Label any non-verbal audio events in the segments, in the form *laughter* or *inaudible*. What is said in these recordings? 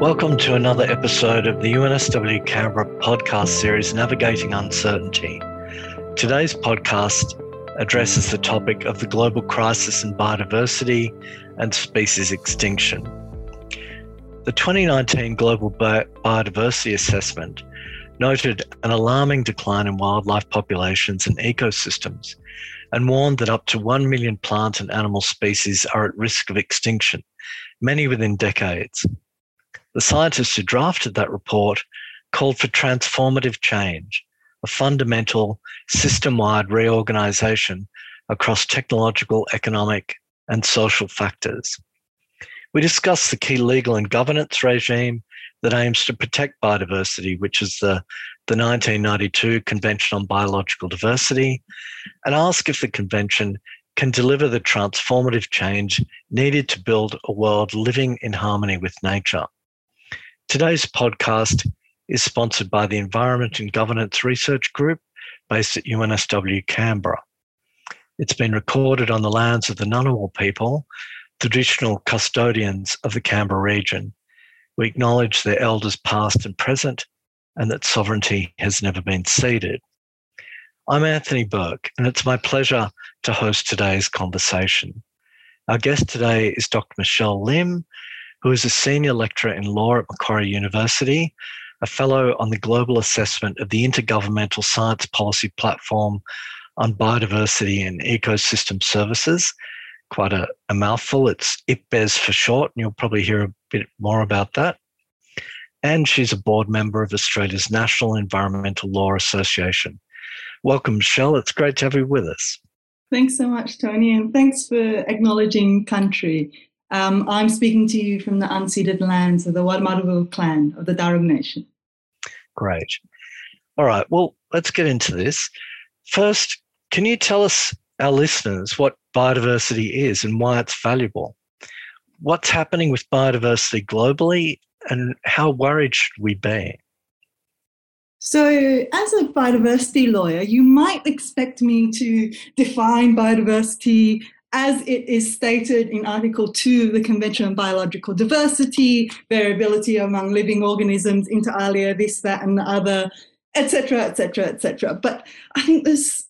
Welcome to another episode of the UNSW Canberra podcast series, Navigating Uncertainty. Today's podcast addresses the topic of the global crisis in biodiversity and species extinction. The 2019 Global Biodiversity Assessment noted an alarming decline in wildlife populations and ecosystems and warned that up to 1 million plant and animal species are at risk of extinction, many within decades. The scientists who drafted that report called for transformative change, a fundamental system wide reorganization across technological, economic, and social factors. We discussed the key legal and governance regime that aims to protect biodiversity, which is the, the 1992 Convention on Biological Diversity, and ask if the convention can deliver the transformative change needed to build a world living in harmony with nature. Today's podcast is sponsored by the Environment and Governance Research Group based at UNSW Canberra. It's been recorded on the lands of the Ngunnawal people, traditional custodians of the Canberra region, we acknowledge their elders past and present and that sovereignty has never been ceded. I'm Anthony Burke, and it's my pleasure to host today's conversation. Our guest today is Dr. Michelle Lim, who is a senior lecturer in law at Macquarie University, a fellow on the Global Assessment of the Intergovernmental Science Policy Platform on Biodiversity and Ecosystem Services, quite a, a mouthful. It's IPBES for short, and you'll probably hear a bit more about that. And she's a board member of Australia's National Environmental Law Association. Welcome, Michelle. It's great to have you with us. Thanks so much, Tony, and thanks for acknowledging country. Um, I'm speaking to you from the unceded lands of the Wallumattagal clan of the Darug Nation. Great. All right, well, let's get into this. First, can you tell us our listeners what biodiversity is and why it's valuable. What's happening with biodiversity globally and how worried should we be? So, as a biodiversity lawyer, you might expect me to define biodiversity as it is stated in Article 2 of the Convention on Biological Diversity, variability among living organisms, inter alia, this, that, and the other, etc., etc., etc. But I think there's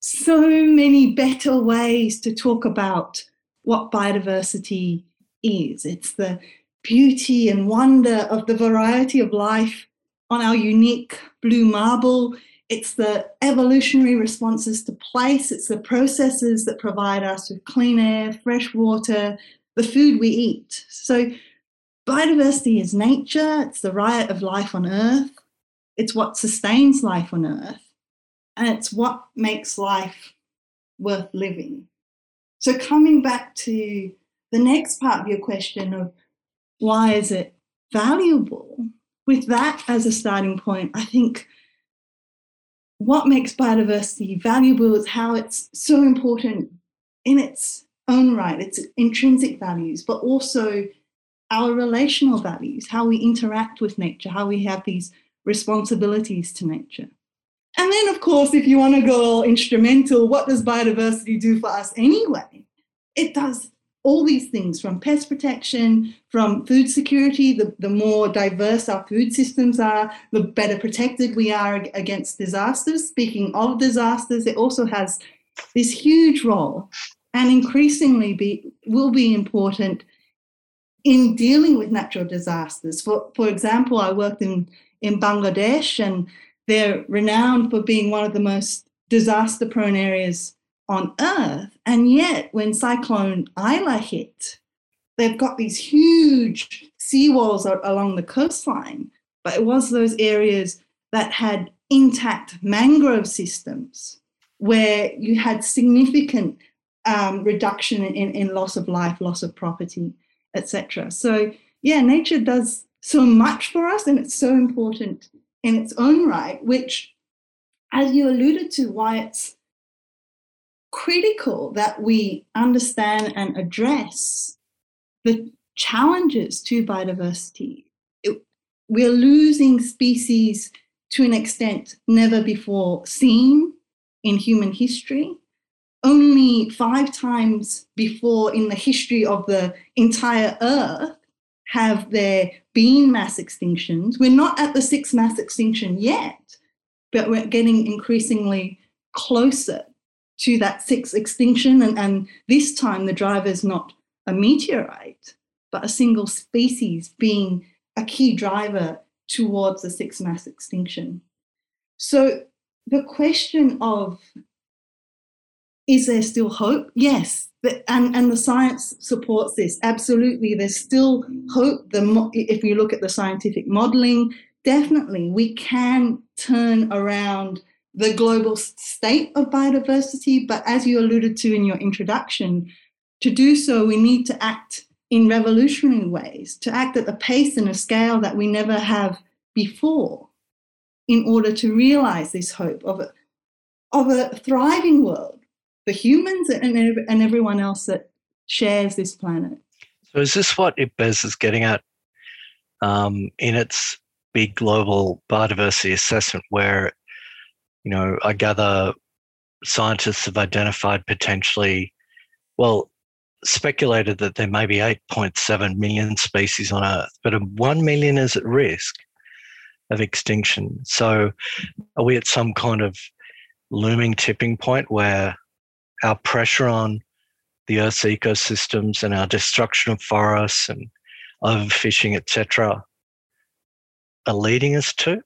so many better ways to talk about what biodiversity is. It's the beauty and wonder of the variety of life on our unique blue marble. It's the evolutionary responses to place. It's the processes that provide us with clean air, fresh water, the food we eat. So, biodiversity is nature, it's the riot of life on Earth, it's what sustains life on Earth and it's what makes life worth living. So, coming back to the next part of your question of why is it valuable, with that as a starting point, I think what makes biodiversity valuable is how it's so important in its own right, its intrinsic values, but also our relational values, how we interact with nature, how we have these responsibilities to nature. And then, of course, if you want to go instrumental, what does biodiversity do for us anyway? It does all these things from pest protection, from food security. The, the more diverse our food systems are, the better protected we are against disasters. Speaking of disasters, it also has this huge role and increasingly be, will be important in dealing with natural disasters. For, for example, I worked in, in Bangladesh and they're renowned for being one of the most disaster prone areas on earth. And yet, when Cyclone Ilsa hit, they've got these huge seawalls along the coastline. But it was those areas that had intact mangrove systems where you had significant um, reduction in, in loss of life, loss of property, etc. So, yeah, nature does so much for us, and it's so important in its own right, which, as you alluded to, why it's critical that we understand and address the challenges to biodiversity. It, we're losing species to an extent never before seen in human history. Only five times before in the history of the entire Earth have there been mass extinctions? We're not at the sixth mass extinction yet, but we're getting increasingly closer to that sixth extinction. And, and this time the driver is not a meteorite, but a single species being a key driver towards the sixth mass extinction. So the question of is there still hope? Yes, and and the science supports this absolutely. There's still hope. The if you look at the scientific modelling, definitely we can turn around the global state of biodiversity. But as you alluded to in your introduction, to do so, we need to act in revolutionary ways, to act at a pace and a scale that we never have before, in order to realize this hope of a, of a thriving world for humans and, and everyone else that shares this planet. So, is this what IPBES is getting at um, in its big global biodiversity assessment, where you know I gather scientists have identified potentially, well, speculated that there may be 8.7 million species on Earth, but 1 million is at risk of extinction. So, are we at some kind of looming tipping point where our pressure on the Earth's ecosystems and our destruction of forests and overfishing, etc., are leading us to?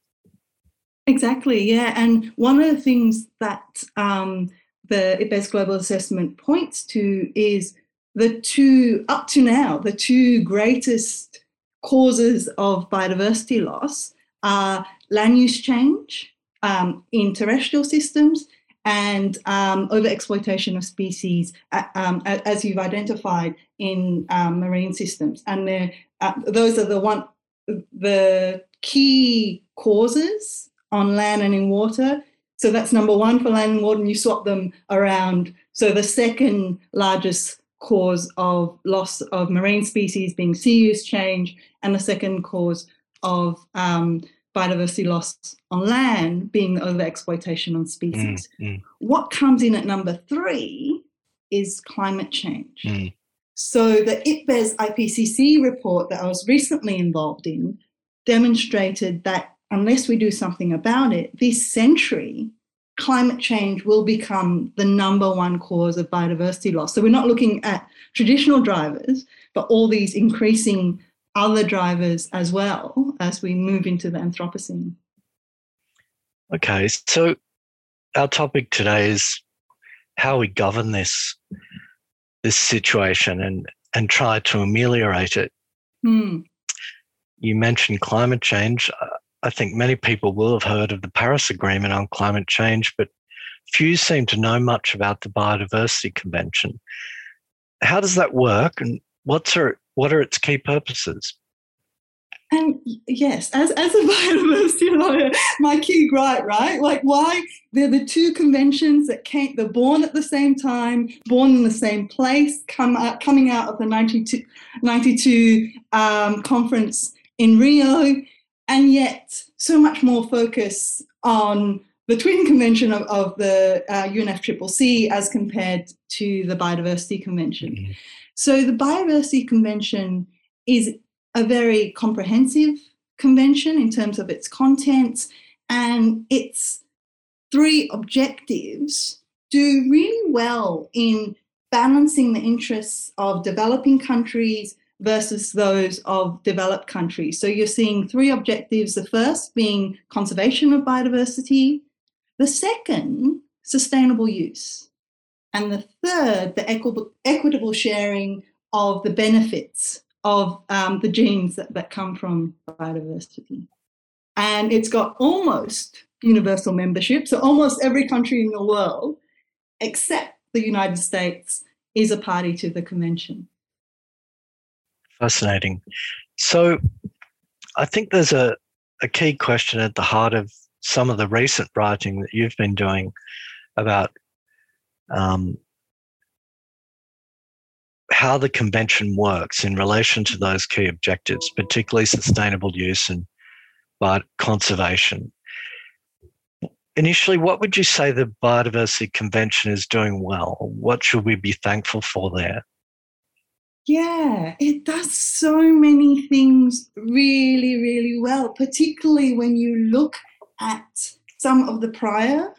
Exactly, yeah. And one of the things that um, the IPBES Global Assessment points to is the two, up to now, the two greatest causes of biodiversity loss are land use change um, in terrestrial systems and um, overexploitation of species, um, as you've identified in um, marine systems. And uh, those are the one, the key causes on land and in water. So that's number one for land and water, and you swap them around. So the second largest cause of loss of marine species being sea use change, and the second cause of um, biodiversity loss on land being overexploitation on species. Mm, mm. What comes in at number three is climate change. Mm. So the IPBES IPCC report that I was recently involved in demonstrated that unless we do something about it, this century, climate change will become the number one cause of biodiversity loss. So we're not looking at traditional drivers, but all these increasing other drivers as well as we move into the Anthropocene. Okay, so our topic today is how we govern this this situation and and try to ameliorate it. Hmm. You mentioned climate change. I think many people will have heard of the Paris Agreement on climate change, but few seem to know much about the Biodiversity Convention. How does that work, and what's our, what are its key purposes? And yes, as, as a *laughs* biodiversity lawyer, my key gripe, right? Like why they're the two conventions that came, they're born at the same time, born in the same place, come out, coming out of the 92, 92 um, conference in Rio, and yet so much more focus on the Twin Convention of, of the uh, UNFCCC as compared to the Biodiversity Convention. Mm-hmm. So the Biodiversity Convention is a very comprehensive convention in terms of its contents and its three objectives do really well in balancing the interests of developing countries versus those of developed countries. So you're seeing three objectives the first being conservation of biodiversity, the second, sustainable use, and the third, the equitable sharing of the benefits of um, the genes that, that come from biodiversity. And it's got almost universal membership. So almost every country in the world, except the United States, is a party to the convention. Fascinating. So I think there's a, a key question at the heart of some of the recent writing that you've been doing about um, how the convention works in relation to those key objectives, particularly sustainable use and conservation. Initially, what would you say the Biodiversity Convention is doing well? What should we be thankful for there? Yeah, it does so many things really, really well, particularly when you look at some of the prior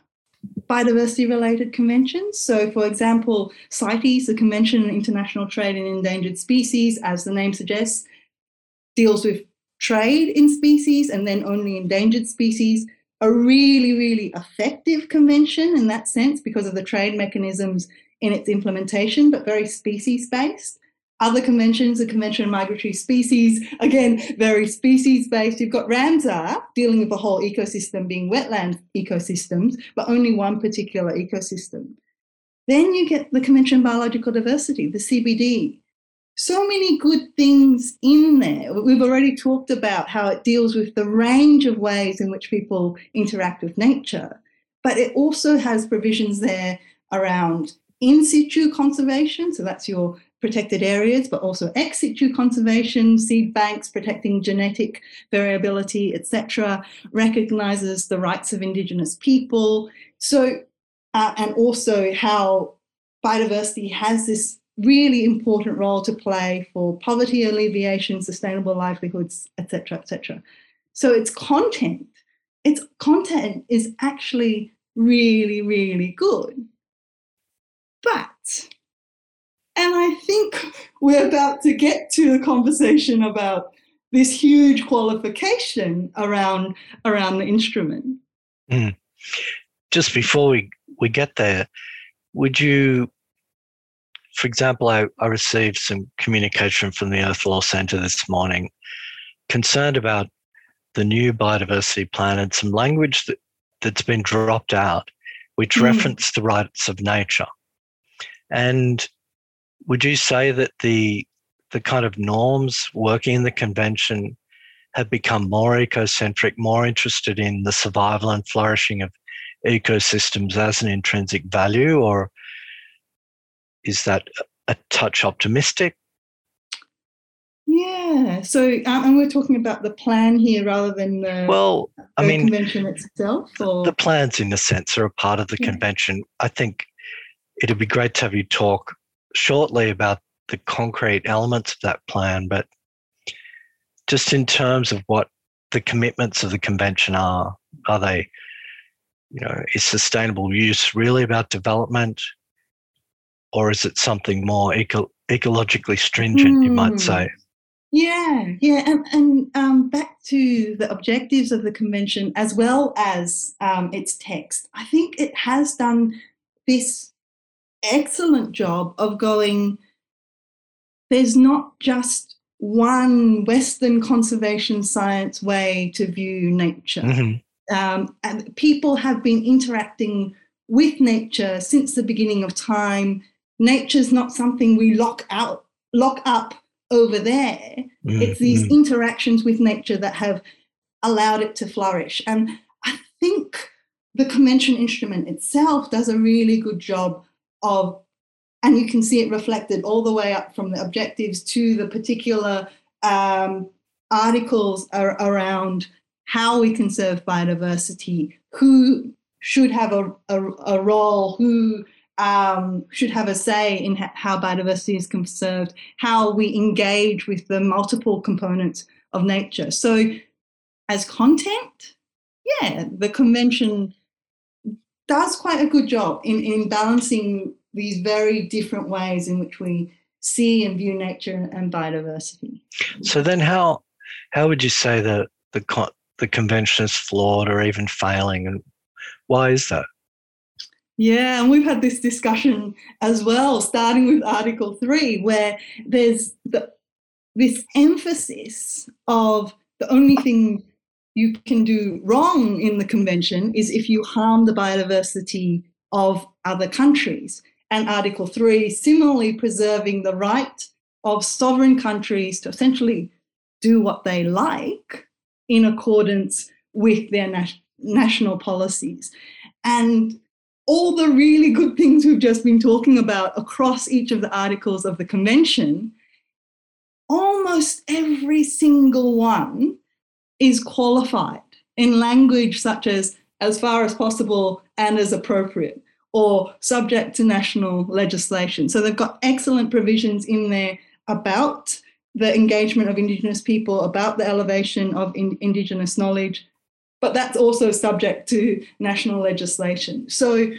biodiversity related conventions. So, for example, CITES, the Convention on International Trade in Endangered Species, as the name suggests, deals with trade in species and then only endangered species. A really, really effective convention in that sense because of the trade mechanisms in its implementation, but very species based. Other conventions, the Convention on Migratory Species, again, very species based. You've got Ramsar dealing with the whole ecosystem being wetland ecosystems, but only one particular ecosystem. Then you get the Convention on Biological Diversity, the CBD. So many good things in there. We've already talked about how it deals with the range of ways in which people interact with nature, but it also has provisions there around in situ conservation. So that's your protected areas, but also ex situ conservation, seed banks protecting genetic variability, etc., recognizes the rights of Indigenous people. So, uh, and also how biodiversity has this really important role to play for poverty alleviation, sustainable livelihoods, etc., etc. So its content, its content is actually really, really good. But and I think we're about to get to a conversation about this huge qualification around around the instrument. Mm. Just before we, we get there, would you, for example, I, I received some communication from the Earth Law Centre this morning concerned about the new biodiversity plan and some language that, that's been dropped out, which mm. reference the rights of nature. And would you say that the the kind of norms working in the convention have become more ecocentric, more interested in the survival and flourishing of ecosystems as an intrinsic value, or is that a touch optimistic? Yeah. So, um, and we're talking about the plan here rather than the well, I mean, convention itself. Or? The plans, in a sense, are a part of the yeah. convention. I think it'd be great to have you talk shortly about the concrete elements of that plan, but just in terms of what the commitments of the convention are, are they, you know, is sustainable use really about development? Or is it something more eco- ecologically stringent, mm. you might hmm. say? Yeah, yeah, and, and um, back to the objectives of the convention as well as um, its text. I think it has done this excellent job of going, there's not just one Western conservation science way to view nature. Mm-hmm. Um, and people have been interacting with nature since the beginning of time. Nature's not something we lock out, lock up over there. Mm-hmm. It's these interactions with nature that have allowed it to flourish. And I think the convention instrument itself does a really good job of and you can see it reflected all the way up from the objectives to the particular um, articles are around how we conserve biodiversity, who should have a, a, a role, who um, should have a say in ha- how biodiversity is conserved, how we engage with the multiple components of nature. So, as content, yeah, the convention does quite a good job in, in balancing these very different ways in which we see and view nature and biodiversity. So then, how how would you say that the the convention is flawed or even failing, and why is that? Yeah, and we've had this discussion as well, starting with Article Three, where there's the, this emphasis of the only thing you can do wrong in the convention is if you harm the biodiversity of other countries. And Article 3, similarly preserving the right of sovereign countries to essentially do what they like in accordance with their nat- national policies. And all the really good *laughs* things we've just been talking about across each of the articles of the convention, almost every single one is qualified in language such as as far as possible and as appropriate or subject to national legislation. So they've got excellent provisions in there about the engagement of Indigenous people, about the elevation of in, Indigenous knowledge, but that's also subject to national legislation. So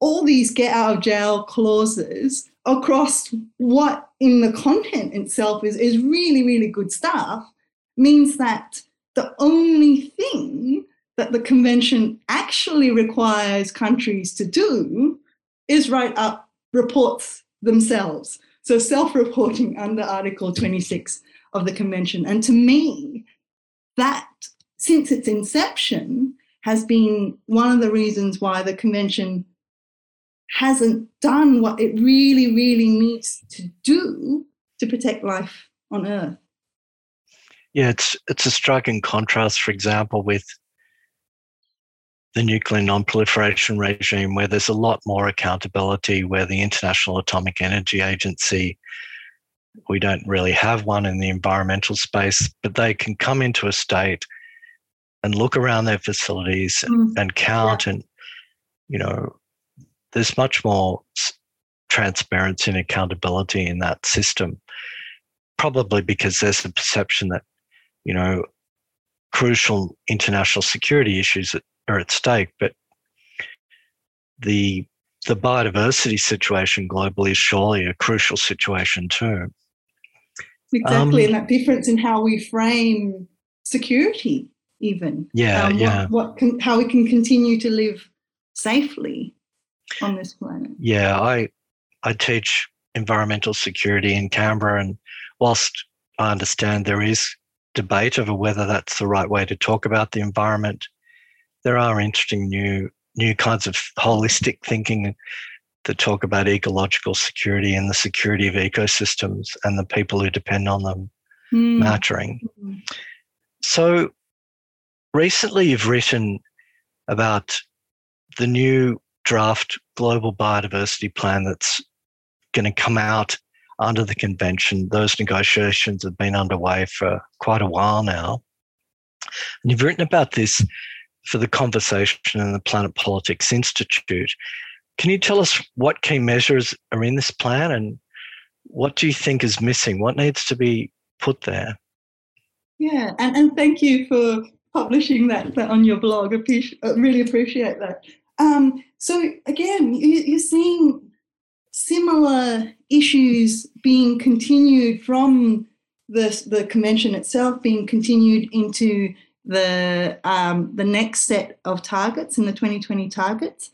all these get out of jail clauses across what in the content itself is, is really, really good stuff means that the only thing that the convention actually requires countries to do is write up reports themselves. So self reporting under Article 26 of the convention. And to me, that since its inception has been one of the reasons why the convention hasn't done what it really, really needs to do to protect life on Earth. Yeah, it's it's a striking contrast, for example, with the nuclear non-proliferation regime, where there's a lot more accountability, where the International Atomic Energy Agency, we don't really have one in the environmental space, but they can come into a state and look around their facilities mm. and count yeah. and you know there's much more transparency and accountability in that system. Probably because there's a perception that, you know, crucial international security issues that are at stake, but the the biodiversity situation globally is surely a crucial situation too. Exactly, um, and that difference in how we frame security, even. Yeah, um, yeah. What, what can, how we can continue to live safely on this planet. Yeah, I I teach environmental security in Canberra, and whilst I understand there is debate over whether that's the right way to talk about the environment, there are interesting new new kinds of holistic thinking that talk about ecological security and the security of ecosystems and the people who depend on them mm. mattering. Mm. So recently you've written about the new draft global biodiversity plan that's going to come out under the convention. Those negotiations have been underway for quite a while now. And you've written about this for the Conversation and the Planet Politics Institute. Can you tell us what key measures are in this plan and what do you think is missing? What needs to be put there? Yeah, and, and thank you for publishing that, that on your blog. I really appreciate that. Um, so again, you, are seeing similar issues being continued from the, the convention itself, being continued into the um, the next set of targets in the 2020 targets.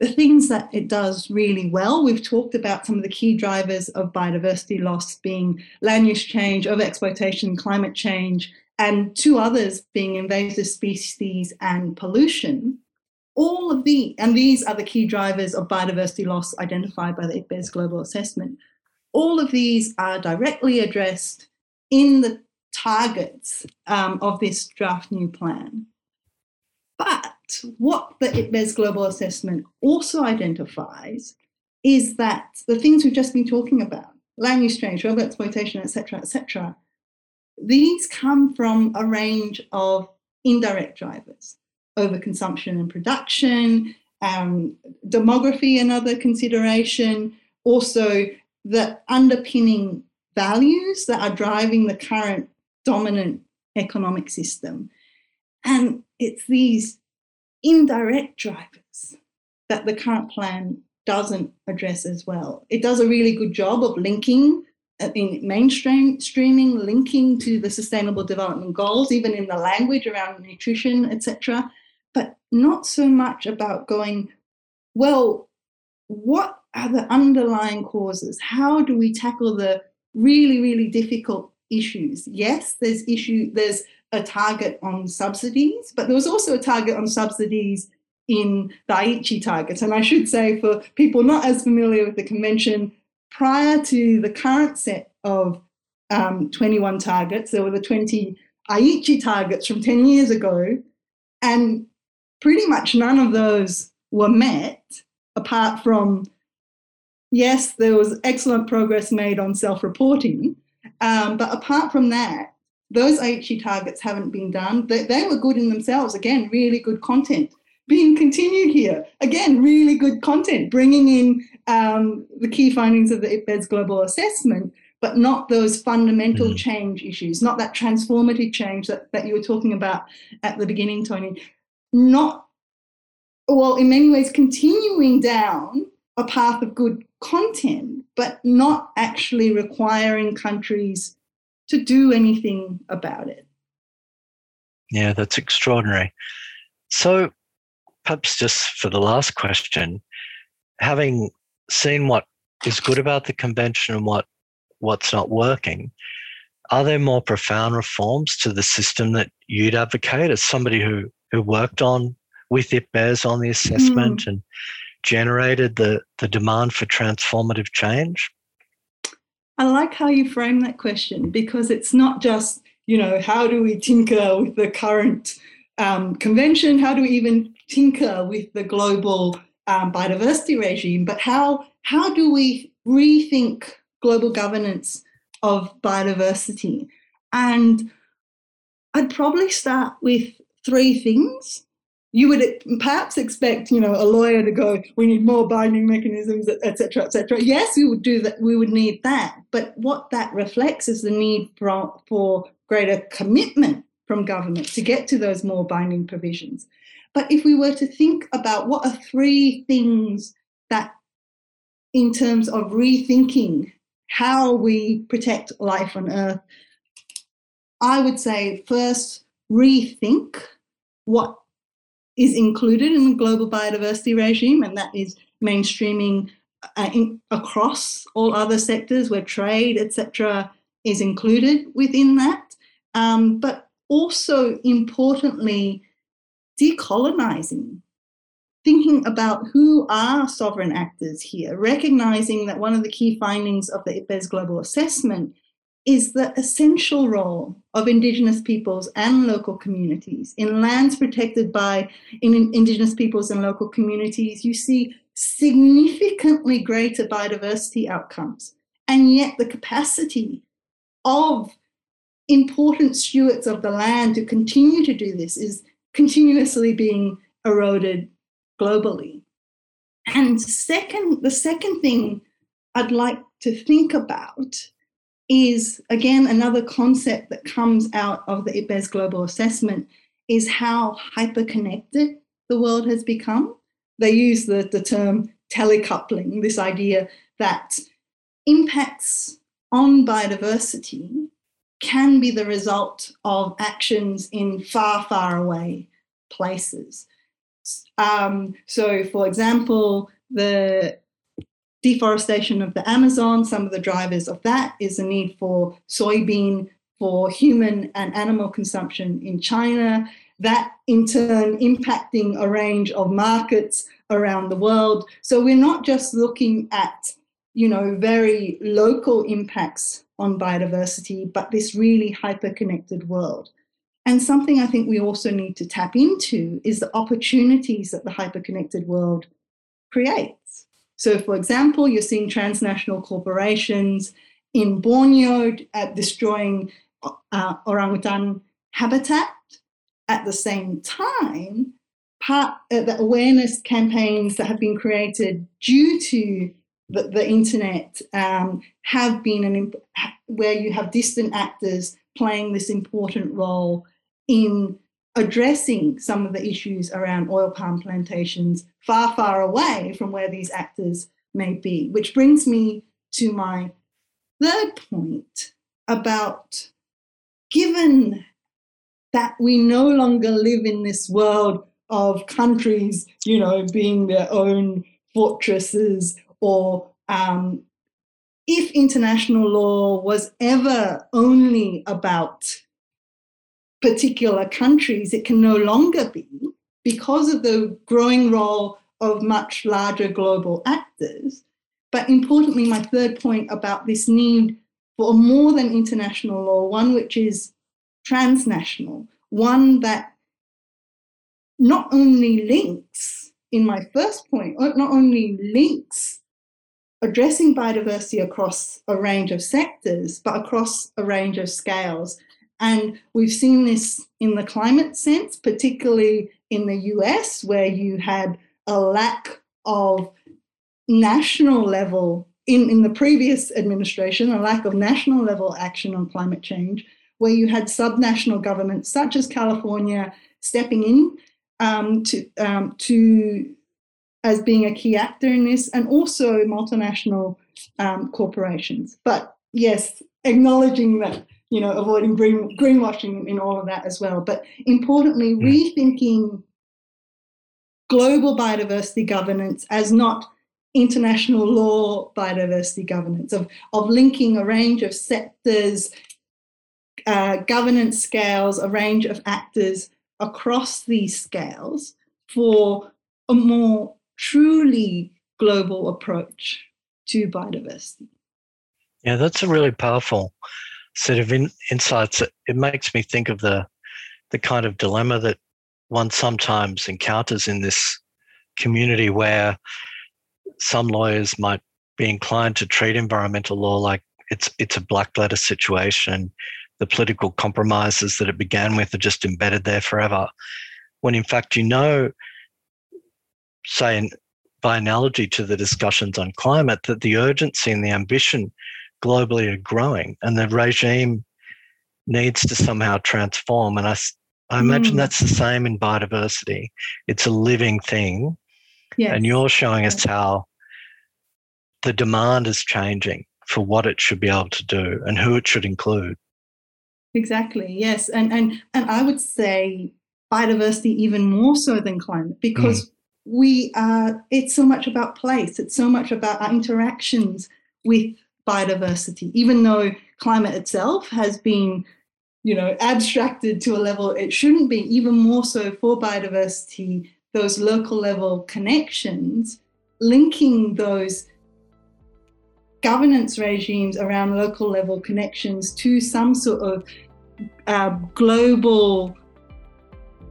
The things that it does really well, we've talked about some of the key drivers of biodiversity loss being land use change, overexploitation, climate change, and two others being invasive species and pollution all of the, and these are the key drivers of biodiversity loss identified by the IPBES global assessment. All of these are directly addressed in the targets um, of this draft new plan. But what the IPBES global assessment also identifies is that the things we've just been talking about, land use change, overexploitation, etc., etc., these come from a range of indirect drivers overconsumption and production, um, demography, another consideration, also the underpinning values that are driving the current dominant economic system. And it's these indirect drivers that the current plan doesn't address as well. It does a really good job of linking uh, in mainstream streaming, linking to the sustainable development goals, even in the language around nutrition, etc but not so much about going, well, what are the underlying causes? How do we tackle the really, really difficult issues? Yes, there's issue, there's a target on subsidies, but there was also a target on subsidies in the Aichi targets. And I should say, for people not as familiar with the convention, prior to the current set of um, 21 targets, there were the 20 Aichi targets from 10 years ago. And pretty much none of those were met, apart from, yes, there was excellent progress made on self reporting. Um, but apart from that, those Aichi targets haven't been done. They, they were good in themselves. Again, really good content being continued here. Again, really good content, bringing in um, the key findings of the IPBES global assessment, but not those fundamental mm. change issues, not that transformative change that, that you were talking about at the beginning, Tony. Not, well, in many ways, continuing down a path of good content, but not actually requiring countries to do anything about it. Yeah, that's extraordinary. So, perhaps just for the last question, having seen what is good about the convention and what what's not working, are there more profound reforms to the system that you'd advocate as somebody who who worked on with IPBES on the assessment mm. and generated the, the demand for transformative change? I like how you frame that question because it's not just, you know, how do we tinker with the current um, convention? How do we even tinker with the global um, biodiversity regime? But how, how do we rethink global governance of biodiversity? And I'd probably start with three things you would perhaps expect, you know, a lawyer to go, we need more binding mechanisms, et cetera, et cetera. Yes, we would do that. We would need that. But what that reflects is the need for, for greater commitment from government to get to those more binding provisions. But if we were to think about what are three things that, in terms of rethinking how we protect life on Earth, I would say first, rethink what is included in the global biodiversity regime, and that is mainstreaming uh, in, across all other sectors where trade, etc., is included within that. Um, but also importantly, decolonizing, thinking about who are sovereign actors here, recognizing that one of the key findings of the IPBES global assessment is the essential role of Indigenous peoples and local communities. In lands protected by in Indigenous peoples and local communities, you see significantly greater biodiversity outcomes. And yet, the capacity of important stewards of the land to continue to do this is continuously being eroded globally. And second, the second thing I'd like to think about is again another concept that comes out of the IPBES global assessment is how hyperconnected the world has become. They use the, the term telecoupling, this idea that impacts on biodiversity can be the result of actions in far, far away places. Um, so, for example, the deforestation of the Amazon, some of the drivers of that is the need for soybean for human and animal consumption in China. That in turn impacting a range of markets around the world. So we're not just looking at, you know, very local impacts on biodiversity, but this really hyper-connected world. And something I think we also need to tap into is the opportunities that the hyper-connected world creates. So, for example, you're seeing transnational corporations in Borneo destroying uh, orangutan habitat. At the same time, part uh, the awareness campaigns that have been created due to the, the internet um, have been an imp- where you have distant actors playing this important role in addressing some of the issues around oil palm plantations far, far away from where these actors may be. Which brings me to my third point about given that we no longer live in this world of countries, you know, being their own fortresses, or um, if international law was ever only about particular countries, it can no longer be because of the growing role of much larger global actors. But importantly, my third point about this need for more than international law, one which is transnational, one that not only links, in my first point, oh, not only links addressing biodiversity across a range of sectors, but across a range of scales. And we've seen this in the climate sense, particularly in the US, where you had a lack of national level in, in the previous administration, a lack of national level action on climate change, where you had subnational governments such as California stepping in um, to, um, to as being a key actor in this, and also multinational um, corporations. But yes, acknowledging that you know avoiding green, greenwashing in all of that as well. But importantly, mm. rethinking global biodiversity governance as not international law biodiversity governance, of, of linking a range of sectors, uh, governance scales, a range of actors across these scales for a more truly global approach to biodiversity. Yeah, that's a really powerful set of in, insights. It makes me think of the the kind of dilemma that one sometimes encounters in this community where some lawyers might be inclined to treat environmental law like it's it's a black letter situation. The political compromises that it began with are just embedded there forever. When in fact, you know, say in, by analogy to the discussions on climate, that the urgency and the ambition globally are growing, and the regime needs to somehow transform. And I, I imagine mm. that's the same in biodiversity. It's a living thing Yes. And you're showing us how the demand is changing for what it should be able to do and who it should include. Exactly. Yes. And and and I would say biodiversity even more so than climate because mm. we are it's so much about place. It's so much about our interactions with biodiversity, even though climate itself has been you know abstracted to a level it shouldn't be even more so for biodiversity those local level connections, linking those governance regimes around local level connections to some sort of uh, global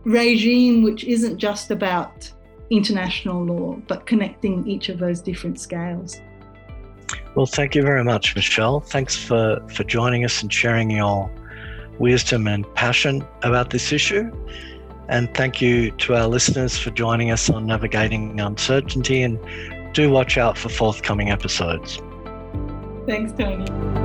regime, which isn't just about international law, but connecting each of those different scales. Well, thank you very much, Michelle. Thanks for, for joining us and sharing your wisdom and passion about this issue. And thank you to our listeners for joining us on Navigating Uncertainty. And do watch out for forthcoming episodes. Thanks, Tony.